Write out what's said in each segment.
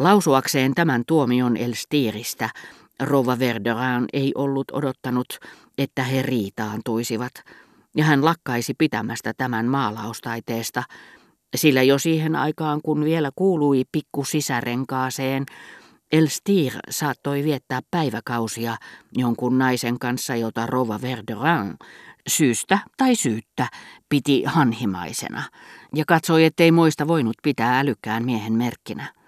Lausuakseen tämän tuomion Elstiiristä, Rova Verderan ei ollut odottanut, että he riitaantuisivat, ja hän lakkaisi pitämästä tämän maalaustaiteesta, sillä jo siihen aikaan, kun vielä kuului pikku sisärenkaaseen, Elstir saattoi viettää päiväkausia jonkun naisen kanssa, jota Rova Verderan syystä tai syyttä piti hanhimaisena, ja katsoi, ettei moista voinut pitää älykkään miehen merkkinä.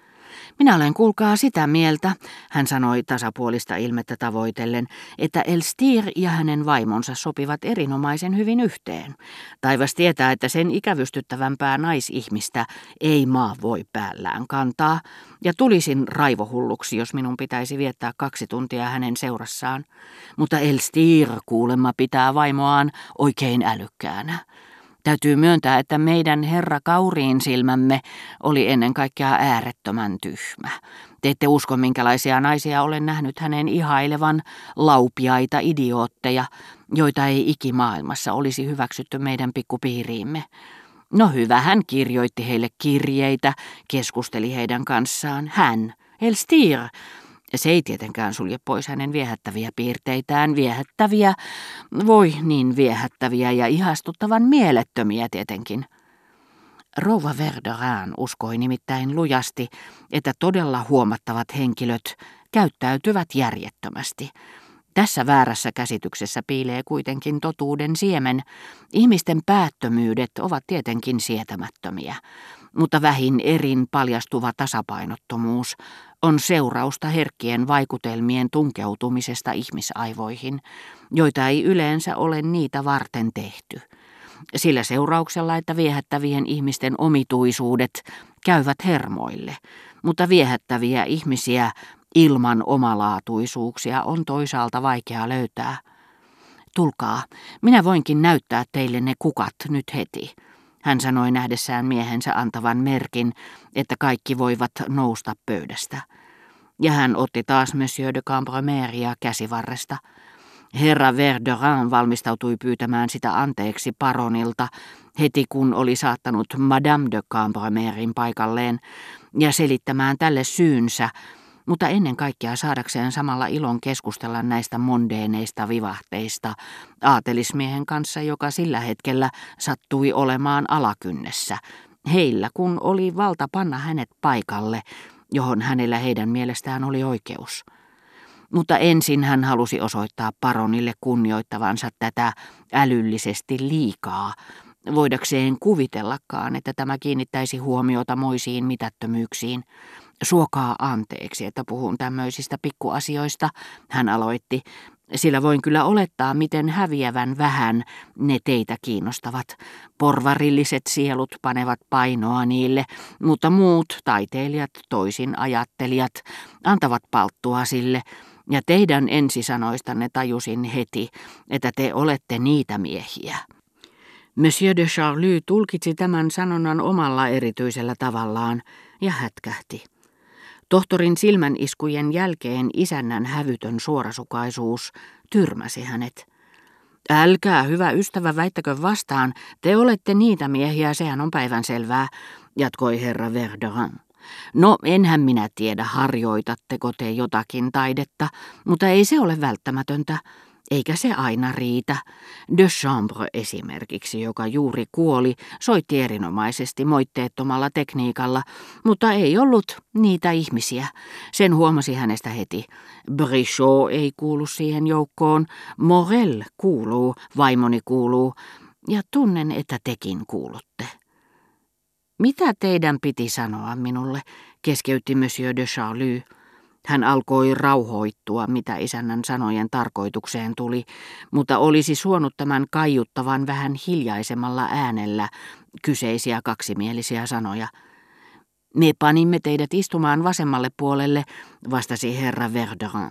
Minä olen kuulkaa sitä mieltä, hän sanoi tasapuolista ilmettä tavoitellen, että Elstir ja hänen vaimonsa sopivat erinomaisen hyvin yhteen. Taivas tietää, että sen ikävystyttävämpää naisihmistä ei maa voi päällään kantaa, ja tulisin raivohulluksi, jos minun pitäisi viettää kaksi tuntia hänen seurassaan. Mutta Elstir kuulemma pitää vaimoaan oikein älykkäänä. Täytyy myöntää, että meidän herra Kauriin silmämme oli ennen kaikkea äärettömän tyhmä. Te ette usko, minkälaisia naisia olen nähnyt hänen ihailevan laupiaita idiootteja, joita ei ikimaailmassa olisi hyväksytty meidän pikkupiiriimme. No hyvä, hän kirjoitti heille kirjeitä, keskusteli heidän kanssaan. Hän, Elstir, se ei tietenkään sulje pois hänen viehättäviä piirteitään, viehättäviä, voi niin viehättäviä ja ihastuttavan mielettömiä tietenkin. Rouva Verderin uskoi nimittäin lujasti, että todella huomattavat henkilöt käyttäytyvät järjettömästi. Tässä väärässä käsityksessä piilee kuitenkin totuuden siemen. Ihmisten päättömyydet ovat tietenkin sietämättömiä, mutta vähin erin paljastuva tasapainottomuus on seurausta herkkien vaikutelmien tunkeutumisesta ihmisaivoihin, joita ei yleensä ole niitä varten tehty. Sillä seurauksella, että viehättävien ihmisten omituisuudet käyvät hermoille, mutta viehättäviä ihmisiä ilman omalaatuisuuksia on toisaalta vaikea löytää. Tulkaa, minä voinkin näyttää teille ne kukat nyt heti. Hän sanoi nähdessään miehensä antavan merkin, että kaikki voivat nousta pöydästä. Ja hän otti taas Monsieur de Cambromeria käsivarresta. Herra Verderin valmistautui pyytämään sitä anteeksi paronilta heti kun oli saattanut Madame de Cambromerin paikalleen ja selittämään tälle syynsä, mutta ennen kaikkea saadakseen samalla ilon keskustella näistä mondeeneista vivahteista aatelismiehen kanssa, joka sillä hetkellä sattui olemaan alakynnessä, heillä kun oli valta panna hänet paikalle, johon hänellä heidän mielestään oli oikeus. Mutta ensin hän halusi osoittaa paronille kunnioittavansa tätä älyllisesti liikaa, voidakseen kuvitellakaan, että tämä kiinnittäisi huomiota moisiin mitättömyyksiin, Suokaa anteeksi, että puhun tämmöisistä pikkuasioista, hän aloitti, sillä voin kyllä olettaa, miten häviävän vähän ne teitä kiinnostavat. Porvarilliset sielut panevat painoa niille, mutta muut taiteilijat, toisin ajattelijat, antavat palttua sille, ja teidän ensisanoistanne tajusin heti, että te olette niitä miehiä. Monsieur de Charlie tulkitsi tämän sanonnan omalla erityisellä tavallaan ja hätkähti. Tohtorin silmäniskujen jälkeen isännän hävytön suorasukaisuus tyrmäsi hänet. Älkää, hyvä ystävä, väittäkö vastaan, te olette niitä miehiä, sehän on päivänselvää, jatkoi herra Verderin. No, enhän minä tiedä, harjoitatteko te jotakin taidetta, mutta ei se ole välttämätöntä. Eikä se aina riitä. De Chambre esimerkiksi, joka juuri kuoli, soitti erinomaisesti moitteettomalla tekniikalla, mutta ei ollut niitä ihmisiä. Sen huomasi hänestä heti. Brichot ei kuulu siihen joukkoon, Morel kuuluu, vaimoni kuuluu, ja tunnen, että tekin kuulutte. Mitä teidän piti sanoa minulle, keskeytti Monsieur de Charlie. Hän alkoi rauhoittua, mitä isännän sanojen tarkoitukseen tuli, mutta olisi suonut tämän kaiuttavan vähän hiljaisemmalla äänellä kyseisiä kaksimielisiä sanoja. Me panimme teidät istumaan vasemmalle puolelle, vastasi herra Verderin.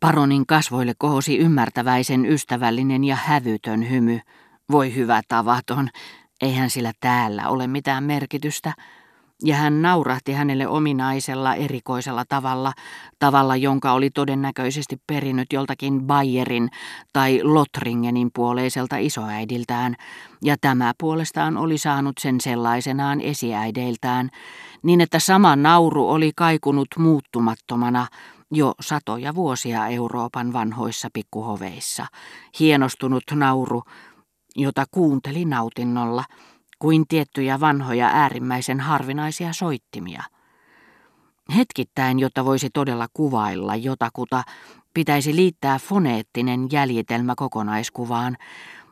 Paronin kasvoille kohosi ymmärtäväisen ystävällinen ja hävytön hymy. Voi hyvä tavaton, eihän sillä täällä ole mitään merkitystä ja hän naurahti hänelle ominaisella erikoisella tavalla, tavalla jonka oli todennäköisesti perinyt joltakin Bayerin tai Lotringenin puoleiselta isoäidiltään, ja tämä puolestaan oli saanut sen sellaisenaan esiäideiltään, niin että sama nauru oli kaikunut muuttumattomana jo satoja vuosia Euroopan vanhoissa pikkuhoveissa. Hienostunut nauru, jota kuunteli nautinnolla, kuin tiettyjä vanhoja äärimmäisen harvinaisia soittimia. Hetkittäin, jotta voisi todella kuvailla jotakuta, pitäisi liittää foneettinen jäljitelmä kokonaiskuvaan,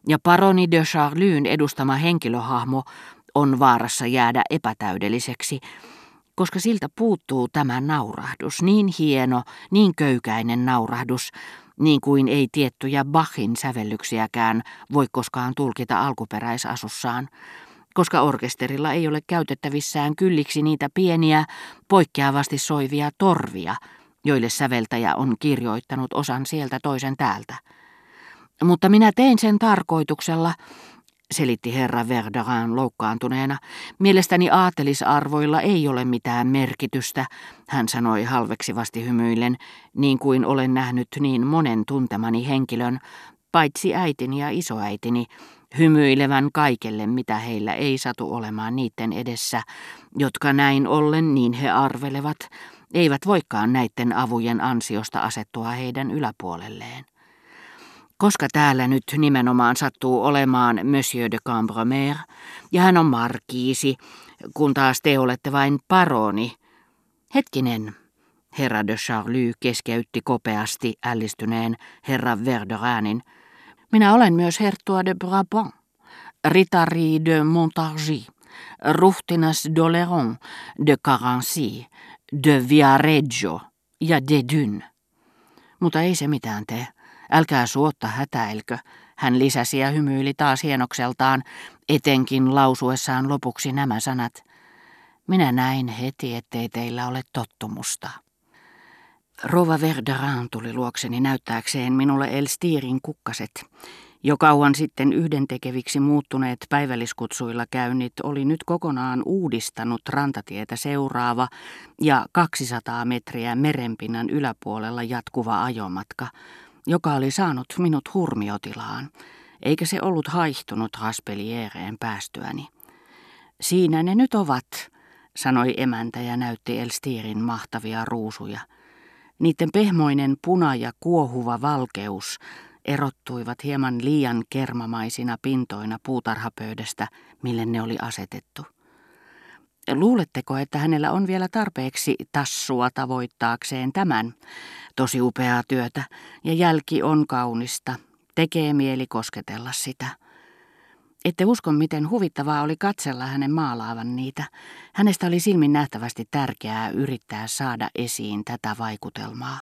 ja paroni de Charlyn edustama henkilöhahmo on vaarassa jäädä epätäydelliseksi, koska siltä puuttuu tämä naurahdus, niin hieno, niin köykäinen naurahdus, niin kuin ei tiettyjä Bachin sävellyksiäkään voi koskaan tulkita alkuperäisasussaan, koska orkesterilla ei ole käytettävissään kylliksi niitä pieniä, poikkeavasti soivia torvia, joille säveltäjä on kirjoittanut osan sieltä toisen täältä. Mutta minä tein sen tarkoituksella, selitti herra Verderan loukkaantuneena. Mielestäni aatelisarvoilla ei ole mitään merkitystä, hän sanoi halveksivasti hymyillen, niin kuin olen nähnyt niin monen tuntemani henkilön, paitsi äitini ja isoäitini, hymyilevän kaikelle, mitä heillä ei satu olemaan niiden edessä, jotka näin ollen, niin he arvelevat, eivät voikaan näiden avujen ansiosta asettua heidän yläpuolelleen. Koska täällä nyt nimenomaan sattuu olemaan Monsieur de Cambromer, ja hän on markiisi, kun taas te olette vain paroni. Hetkinen, herra de Charlie keskeytti kopeasti ällistyneen herra Verderanin. Minä olen myös herttua de Brabant, ritari de Montargis, ruhtinas d'Oleron, de Carancy, de Viareggio ja de Dyn. Mutta ei se mitään tee. Älkää suotta hätäilkö, hän lisäsi ja hymyili taas hienokseltaan, etenkin lausuessaan lopuksi nämä sanat. Minä näin heti, ettei teillä ole tottumusta. Rova Verderan tuli luokseni näyttääkseen minulle Elstirin kukkaset. Jo kauan sitten yhdentekeviksi muuttuneet päivälliskutsuilla käynnit oli nyt kokonaan uudistanut rantatietä seuraava ja 200 metriä merenpinnan yläpuolella jatkuva ajomatka – joka oli saanut minut hurmiotilaan, eikä se ollut haihtunut Raspeliereen päästyäni. Siinä ne nyt ovat, sanoi emäntä ja näytti Elstirin mahtavia ruusuja. Niiden pehmoinen puna ja kuohuva valkeus erottuivat hieman liian kermamaisina pintoina puutarhapöydästä, mille ne oli asetettu. Luuletteko, että hänellä on vielä tarpeeksi tassua tavoittaakseen tämän? Tosi upeaa työtä, ja jälki on kaunista. Tekee mieli kosketella sitä. Ette usko, miten huvittavaa oli katsella hänen maalaavan niitä. Hänestä oli silmin nähtävästi tärkeää yrittää saada esiin tätä vaikutelmaa.